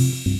Bye.